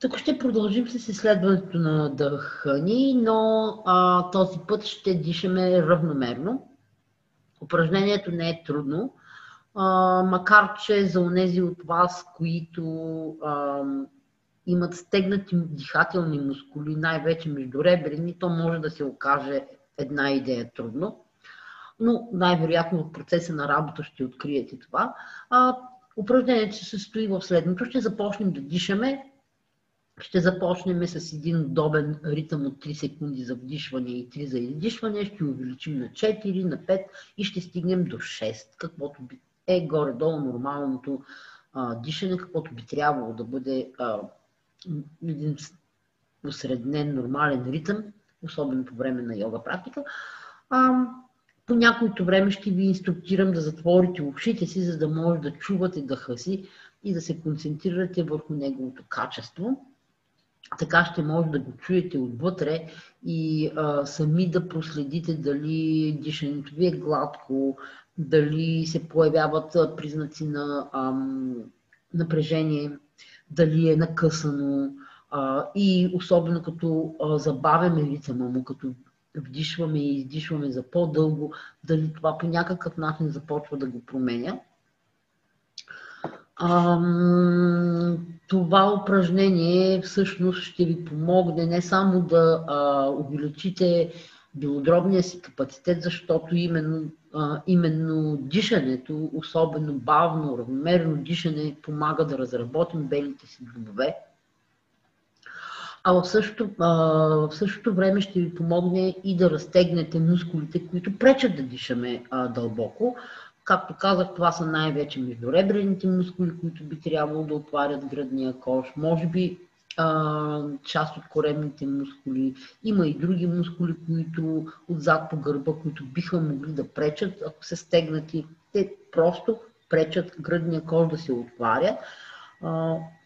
Тук ще продължим с изследването на дъха ни, но а, този път ще дишаме равномерно. Упражнението не е трудно, а, макар че за онези от вас, които а, имат стегнати дихателни мускули, най-вече междуребрени, то може да се окаже една идея трудно. Но най-вероятно в процеса на работа ще откриете това. А, упражнението се състои в следното. Ще започнем да дишаме ще започнем с един удобен ритъм от 3 секунди за вдишване и 3 за издишване. Ще увеличим на 4, на 5 и ще стигнем до 6, каквото е горе-долу нормалното а, дишане, каквото би трябвало да бъде а, един усреднен нормален ритъм, особено по време на йога практика. А, по някоето време ще ви инструктирам да затворите ушите си, за да може да чувате дъха си и да се концентрирате върху неговото качество така ще може да го чуете отвътре и а, сами да проследите дали дишането ви е гладко, дали се появяват признаци на ам, напрежение, дали е накъсано а, и особено като а, забавяме ритъма му, като вдишваме и издишваме за по-дълго, дали това по някакъв начин започва да го променя това упражнение всъщност ще ви помогне не само да а, увеличите белодробния си капацитет, защото именно, а, именно дишането, особено бавно, равномерно дишане, помага да разработим белите си дробове. А в същото, а, в същото време ще ви помогне и да разтегнете мускулите, които пречат да дишаме а, дълбоко, Както казах, това са най-вече междуребрените мускули, които би трябвало да отварят градния кош. Може би част от коремните мускули. Има и други мускули, които отзад по гърба, които биха могли да пречат, ако се стегнати. Те просто пречат гръдния кош да се отваря,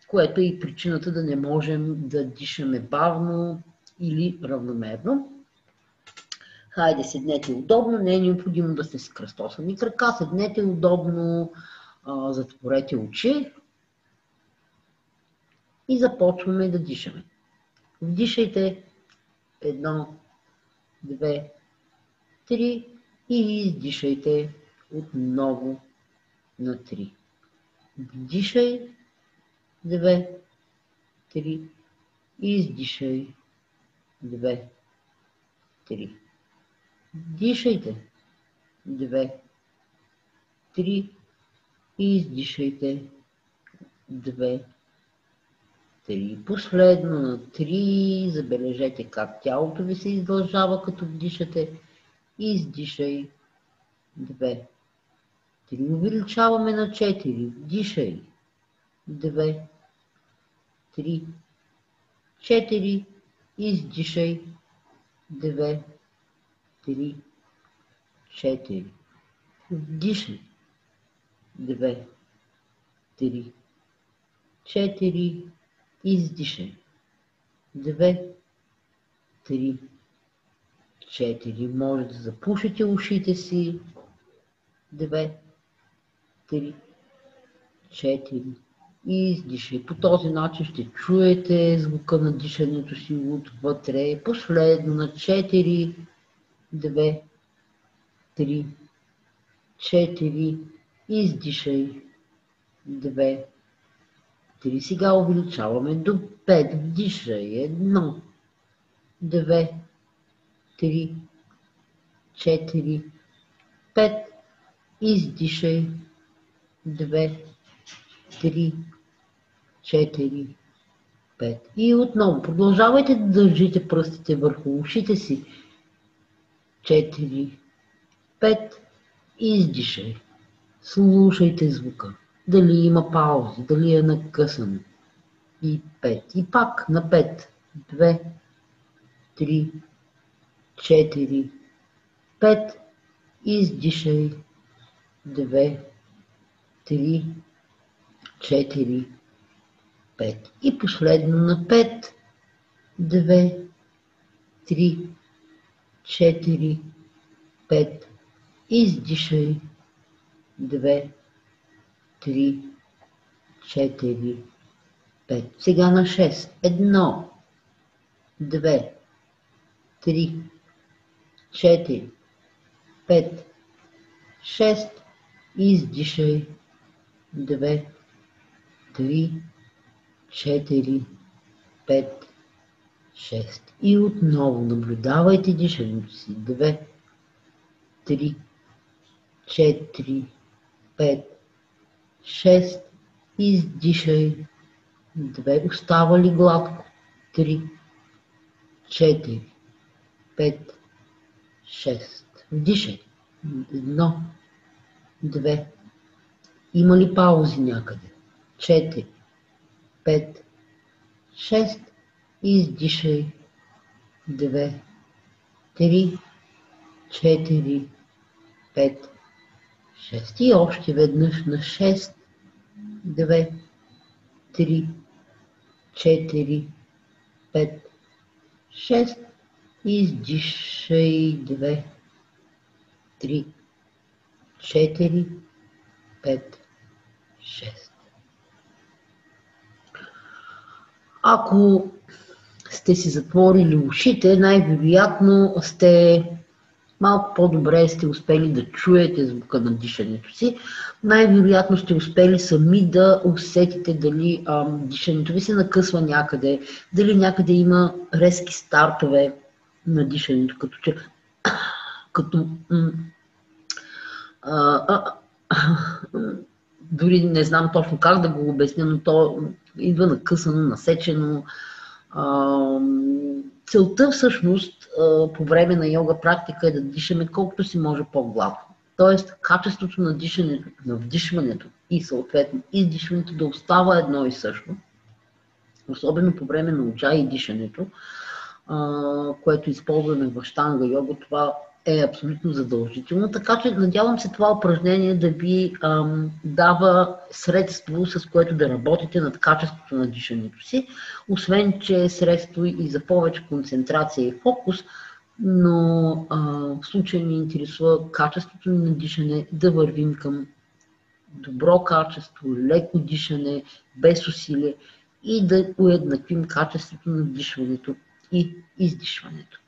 което е и причината да не можем да дишаме бавно или равномерно. Хайде, седнете удобно, не е необходимо да сте с кръстосани крака, седнете удобно, затворете очи и започваме да дишаме. Вдишайте едно, две, три и издишайте отново на три. Вдишай, две, три и издишай, две, три. Дишайте. Две. Три. Издишайте. Две. Три. Последно на три. Забележете как тялото ви се издължава, като вдишате. Издишай. Две. Три. Увеличаваме на четири. Вдишай. Две. Три. Четири. Издишай. Две три, четири. Вдишай. Две, три, четири. Издишай. Две, три, четири. Може да запушите ушите си. Две, три, четири. И издишай. По този начин ще чуете звука на дишането си отвътре. Последно на четири две, три, четири, издишай, две, три. Сега увеличаваме до пет, вдишай, едно, две, три, четири, пет, издишай, две, три, четири, пет. И отново продължавайте да държите пръстите върху ушите си 4, 5. Издишай. Слушайте звука. Дали има паузи, дали е накъсан. И 5. И пак на 5. 2, 3, 4, 5. Издишай. 2, 3, 4, 5. И последно на 5. 2, 3, 4, 5. Издишай. 2, 3, 4, 5. Сега на 6. 1, 2, 3, 4, 5, 6. Издишай. 2, 3, 4, 5, 6. И отново наблюдавайте дишането си. 2, 3, 4, 5, 6. Издишай. 2. Остава ли гладко? 3, 4, 5, 6. Вдишай. Едно, две. Има ли паузи някъде? 4, 5, 6. Издишай. 2, 3, 4, 5, 6. И още веднъж на 6, 2, 3, 4, 5, 6. Издишай. 2, 3, 4, 5, 6. Ако сте си затворили ушите, най-вероятно сте малко по-добре сте успели да чуете звука на дишането си. Най-вероятно сте успели сами да усетите дали а, дишането ви се накъсва някъде, дали някъде има резки стартове на дишането, като че като а, а, дори не знам точно как да го обясня, но то идва накъсано, насечено. Целта всъщност по време на йога практика е да дишаме колкото си може по-гладко. Тоест, качеството на дишането, на вдишването и съответно издишването да остава едно и също. Особено по време на уча и дишането, което използваме в штанга йога, това е абсолютно задължително. Така че надявам се това упражнение да ви ам, дава средство, с което да работите над качеството на дишането си, освен че е средство и за повече концентрация и фокус, но а, в случая ми интересува качеството на дишане, да вървим към добро качество, леко дишане, без усилие и да уеднаквим качеството на дишването и издишването.